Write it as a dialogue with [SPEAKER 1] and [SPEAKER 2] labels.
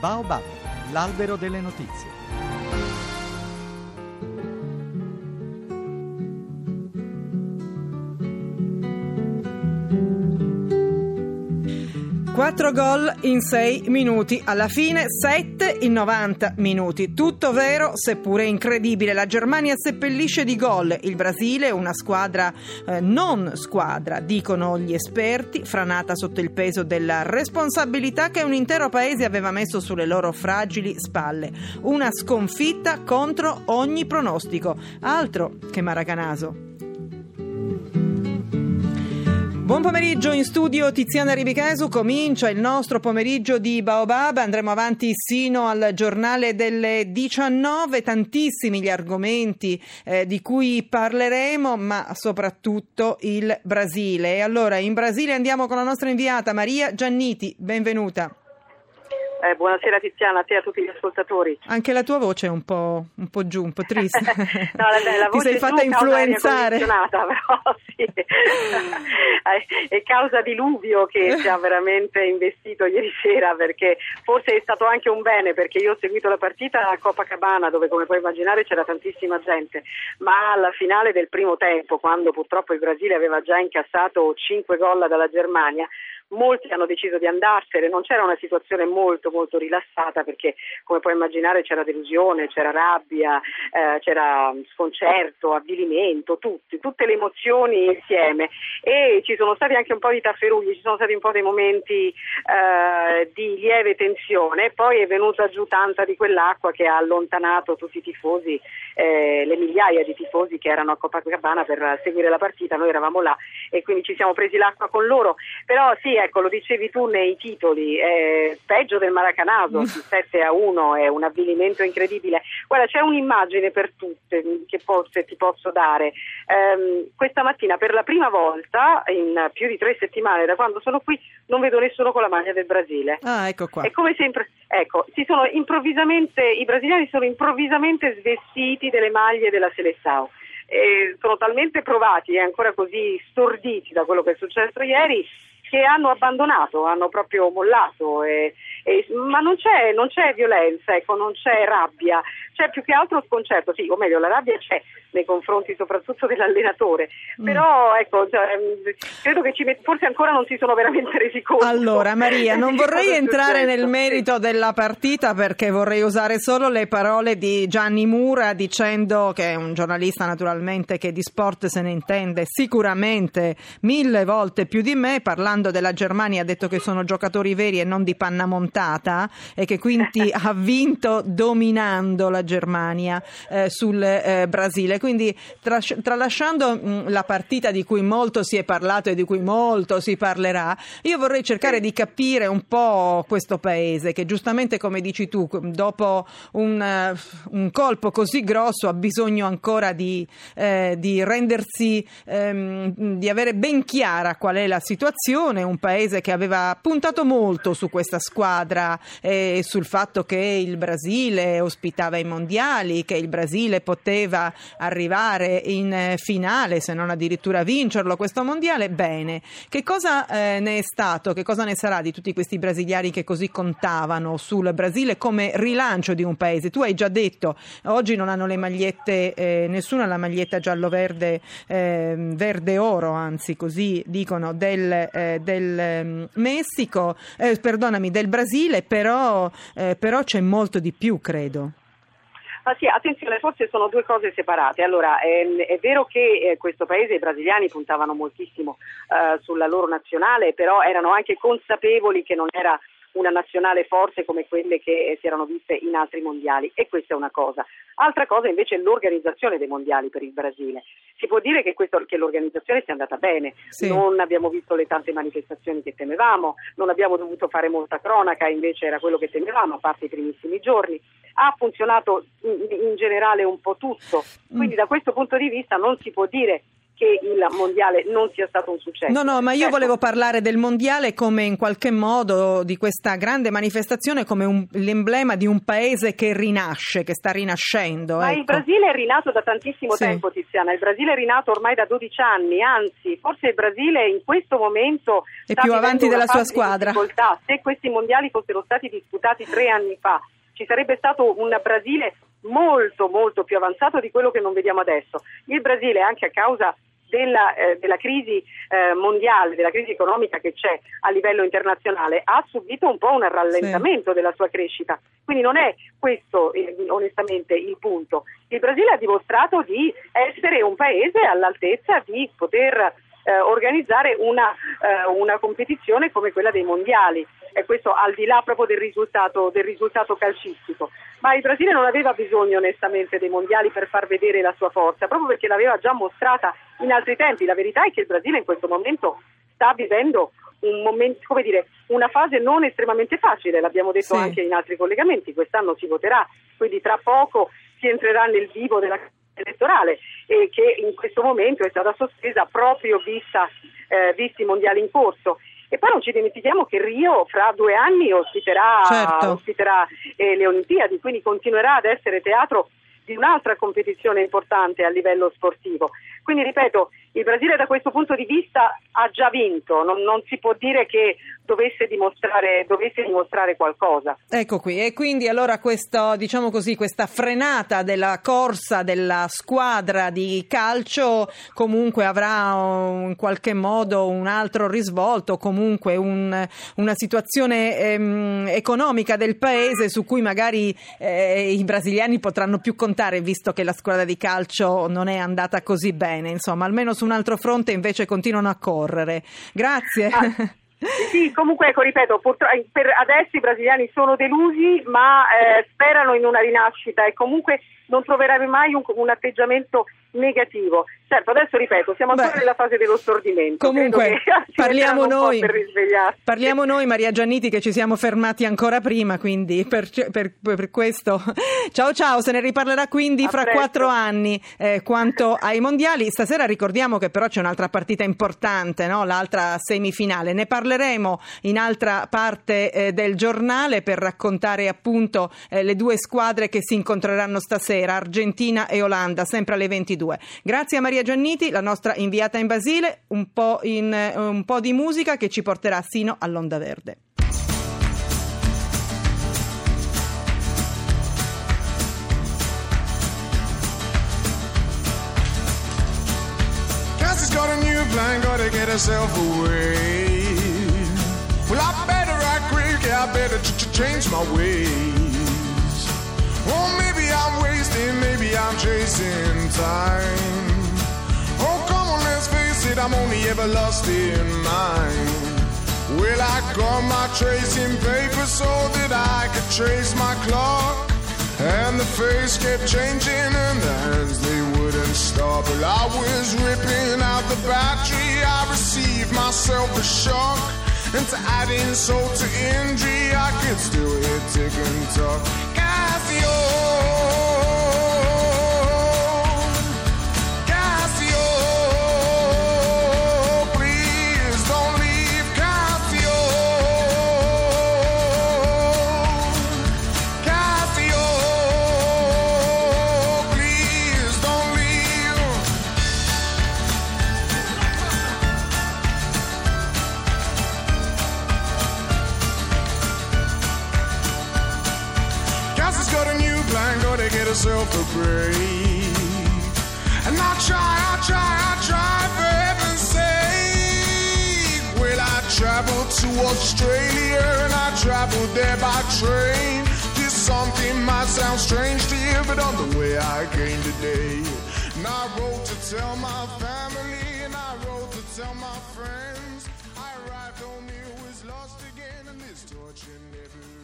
[SPEAKER 1] Baobab, l'albero delle notizie.
[SPEAKER 2] Quattro gol in sei minuti, alla fine sette in 90 minuti. Tutto vero, seppure incredibile. La Germania seppellisce di gol. Il Brasile, una squadra eh, non squadra, dicono gli esperti, franata sotto il peso della responsabilità che un intero paese aveva messo sulle loro fragili spalle. Una sconfitta contro ogni pronostico. Altro che Maracanaso. Buon pomeriggio in studio Tiziana Ribichesu, comincia il nostro pomeriggio di Baobab, andremo avanti sino al giornale delle 19, tantissimi gli argomenti eh, di cui parleremo, ma soprattutto il Brasile. E allora in Brasile andiamo con la nostra inviata Maria Gianniti, benvenuta.
[SPEAKER 3] Eh, buonasera Tiziana, a te e a tutti gli ascoltatori.
[SPEAKER 2] Anche la tua voce è un po', un po giù, un po' triste.
[SPEAKER 3] no, la, la
[SPEAKER 2] Ti sei fatta influenzare.
[SPEAKER 3] Però sì, è causa diluvio che ci ha veramente investito ieri sera perché forse è stato anche un bene perché io ho seguito la partita a Copacabana dove come puoi immaginare c'era tantissima gente, ma alla finale del primo tempo, quando purtroppo il Brasile aveva già incassato 5 gol dalla Germania, molti hanno deciso di andarsene, non c'era una situazione molto molto rilassata perché come puoi immaginare c'era delusione, c'era rabbia, eh, c'era sconcerto, avvilimento, tutti, tutte le emozioni insieme. E ci sono stati anche un po' di tafferugli, ci sono stati un po' dei momenti eh, di lieve tensione, poi è venuta giù tanta di quell'acqua che ha allontanato tutti i tifosi, eh, le migliaia di tifosi che erano a Copacabana per seguire la partita, noi eravamo là e quindi ci siamo presi l'acqua con loro, però sì ecco, lo dicevi tu nei titoli, eh, peggio del Maracanaso, 7 a 1 è un avvilimento incredibile. Guarda, c'è un'immagine per tutte che forse ti posso dare. Eh, questa mattina per la prima volta in più di tre settimane da quando sono qui non vedo nessuno con la maglia del Brasile.
[SPEAKER 2] Ah, ecco qua.
[SPEAKER 3] È come sempre, ecco, si sono improvvisamente, i brasiliani sono improvvisamente svestiti delle maglie della Seleção. E sono talmente provati e ancora così storditi da quello che è successo ieri che hanno abbandonato, hanno proprio mollato, e, e, ma non c'è, non c'è, violenza, ecco, non c'è rabbia, c'è più che altro sconcerto, sì, o meglio la rabbia c'è nei confronti soprattutto dell'allenatore, mm. però ecco, cioè, credo che ci met- forse ancora non si sono veramente resi conto.
[SPEAKER 2] Allora Maria, non vorrei entrare nel merito della partita perché vorrei usare solo le parole di Gianni Mura dicendo che è un giornalista naturalmente che di sport se ne intende sicuramente mille volte più di me, parlando della Germania ha detto che sono giocatori veri e non di panna montata e che quindi ha vinto dominando la Germania eh, sul eh, Brasile. Quindi tralasciando mm, la partita di cui molto si è parlato e di cui molto si parlerà, io vorrei cercare di capire un po' questo paese che giustamente come dici tu, dopo un, uh, un colpo così grosso ha bisogno ancora di, eh, di rendersi, ehm, di avere ben chiara qual è la situazione, un paese che aveva puntato molto su questa squadra e sul fatto che il Brasile ospitava i mondiali, che il Brasile poteva arrivare in eh, finale, se non addirittura vincerlo questo mondiale, bene. Che cosa eh, ne è stato, che cosa ne sarà di tutti questi brasiliani che così contavano sul Brasile come rilancio di un paese? Tu hai già detto, oggi non hanno le magliette, eh, ha la maglietta giallo-verde, eh, verde-oro, anzi così dicono, del, eh, del mm, Messico, eh, perdonami, del Brasile, però, però c'è molto di più, credo.
[SPEAKER 3] Ah sì, attenzione, forse sono due cose separate. Allora, è, ehm, è vero che eh, questo paese, i brasiliani, puntavano moltissimo eh, sulla loro nazionale, però erano anche consapevoli che non era una nazionale forte come quelle che si erano viste in altri mondiali e questa è una cosa. Altra cosa invece è l'organizzazione dei mondiali per il Brasile. Si può dire che, questo, che l'organizzazione sia andata bene, sì. non abbiamo visto le tante manifestazioni che temevamo, non abbiamo dovuto fare molta cronaca, invece era quello che temevamo, a parte i primissimi giorni. Ha funzionato in, in generale un po' tutto, quindi mm. da questo punto di vista non si può dire che il mondiale non sia stato un successo.
[SPEAKER 2] No, no, ma io
[SPEAKER 3] Ecco.
[SPEAKER 2] volevo parlare del mondiale come in qualche modo di questa grande manifestazione come un- l'emblema di un paese che rinasce, che sta rinascendo.
[SPEAKER 3] Ma
[SPEAKER 2] ecco.
[SPEAKER 3] il Brasile è rinato da tantissimo
[SPEAKER 2] Sì.
[SPEAKER 3] tempo, Tiziana. Il Brasile è rinato ormai da 12 anni, anzi, forse il Brasile in questo momento
[SPEAKER 2] È più avanti della sua squadra.
[SPEAKER 3] Se questi mondiali fossero stati disputati tre anni fa, ci sarebbe stato un Brasile molto, molto più avanzato di quello che non vediamo adesso. Il Brasile, anche a causa della, eh, della crisi eh, mondiale, della crisi economica che c'è a livello internazionale, ha subito un po' un rallentamento della sua crescita. Quindi non è questo eh, onestamente il punto. Il Brasile ha dimostrato di essere un paese all'altezza di poter eh, organizzare una, eh, una competizione come quella dei mondiali e questo al di là proprio del risultato, del risultato calcistico. Ma il Brasile non aveva bisogno onestamente dei mondiali per far vedere la sua forza, proprio perché l'aveva già mostrata in altri tempi. La verità è che il Brasile in questo momento sta vivendo un momento, come dire, una fase non estremamente facile, l'abbiamo detto
[SPEAKER 2] Sì.
[SPEAKER 3] anche in altri collegamenti, quest'anno si voterà, quindi tra poco si entrerà nel vivo della elettorale e che in questo momento è stata sospesa proprio vista, eh, visti i mondiali in corso. E poi non ci dimentichiamo che Rio fra due anni ospiterà,
[SPEAKER 2] Certo.
[SPEAKER 3] ospiterà eh, le Olimpiadi, quindi continuerà ad essere teatro di un'altra competizione importante a livello sportivo. Quindi ripeto, il Brasile da questo punto di vista ha già vinto, non, non si può dire che dovesse dimostrare, dovesse dimostrare qualcosa.
[SPEAKER 2] Ecco qui, e quindi allora questo, diciamo così, questa frenata della corsa della squadra di calcio comunque avrà in qualche modo un altro risvolto, comunque un- una situazione ehm, economica del paese su cui magari eh, i brasiliani potranno più contare, visto che la squadra di calcio non è andata così bene, insomma, almeno su un altro fronte invece continuano a correre. Grazie.
[SPEAKER 3] Ah, Sì, comunque ecco, ripeto, eh, per adesso i brasiliani sono delusi, ma eh, sperano in una rinascita e comunque non troverai mai un, un atteggiamento negativo. Certo, adesso ripeto, siamo ancora
[SPEAKER 2] Beh,
[SPEAKER 3] nella fase dello stordimento.
[SPEAKER 2] Comunque, parliamo noi, parliamo noi, Maria Gianniti, che ci siamo fermati ancora prima, quindi per, per- per questo. Ciao ciao, se ne riparlerà quindi
[SPEAKER 3] A
[SPEAKER 2] fra
[SPEAKER 3] presto.
[SPEAKER 2] quattro anni eh, quanto ai mondiali. Stasera ricordiamo che però c'è un'altra partita importante, no? l'altra semifinale. Ne parleremo in altra parte eh, del giornale per raccontare appunto eh, le due squadre che si incontreranno stasera, Argentina e Olanda, sempre alle 22. Grazie a Maria Gianniti, la nostra inviata in Basile, un po', in, eh, un po' di musica che ci porterà sino all'Onda Verde.
[SPEAKER 4] Got a new plan, gotta get herself away. Well, I better act quick, I better ch- ch- change my ways. Oh, maybe I'm wasting, maybe I'm chasing time. It, I'm only ever lost in mine. Well, I got my tracing paper so that I could trace my clock. And the face kept changing and the hands they wouldn't stop. Well, I was ripping out the battery. I received myself a shock. And to add insult to injury, I could still hear tick and talk. Casio, herself a break. And I try, I try, I try for heaven's sake. Well, I traveled to Australia and I traveled there by train. This something might sound strange to you, but on the way I came today. And I wrote to tell my family and I wrote to tell my friends. I arrived home, it was lost again, and this torture never